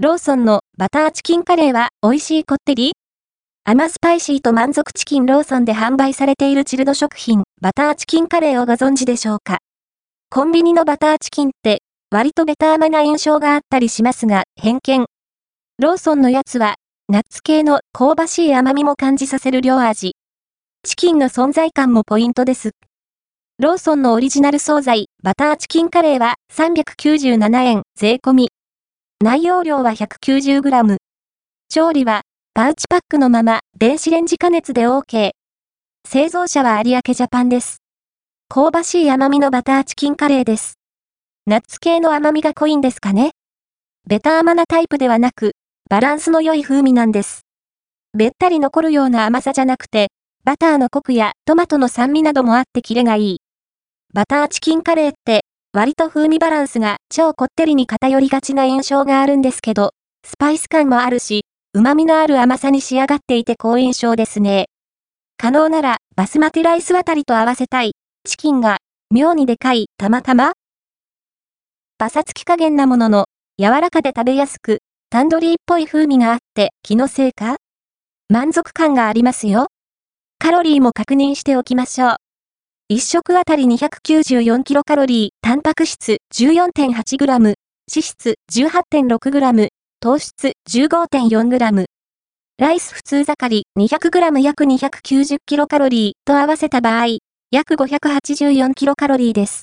ローソンのバターチキンカレーは美味しいこってり甘スパイシーと満足チキンローソンで販売されているチルド食品、バターチキンカレーをご存知でしょうか？コンビニのバターチキンって割とベタ甘な印象があったりしますが、偏見。ローソンのやつは、ナッツ系の香ばしい甘みも感じさせる量味。チキンの存在感もポイントです。ローソンのオリジナル惣菜、バターチキンカレーは397円税込み。内容量は 190g。調理は、パウチパックのまま、電子レンジ加熱で OK。製造者は有明ジャパンです。香ばしい甘みのバターチキンカレーです。ナッツ系の甘みが濃いんですかねベタ甘なタイプではなく、バランスの良い風味なんです。べったり残るような甘さじゃなくて、バターのコクやトマトの酸味などもあってキレがいい。バターチキンカレーって、割と風味バランスが超こってりに偏りがちな印象があるんですけど、スパイス感もあるし、旨味のある甘さに仕上がっていて好印象ですね。可能なら、バスマティライスあたりと合わせたい。チキンが、妙にでかい、たまたまパサつき加減なものの、柔らかで食べやすく、タンドリーっぽい風味があって、気のせいか？満足感がありますよ。カロリーも確認しておきましょう。1食あたり294キロカロリー、タンパク質 14.8g、脂質 18.6g、糖質 15.4g。ライス普通盛り 200g 約290キロカロリーと合わせた場合、約584キロカロリーです。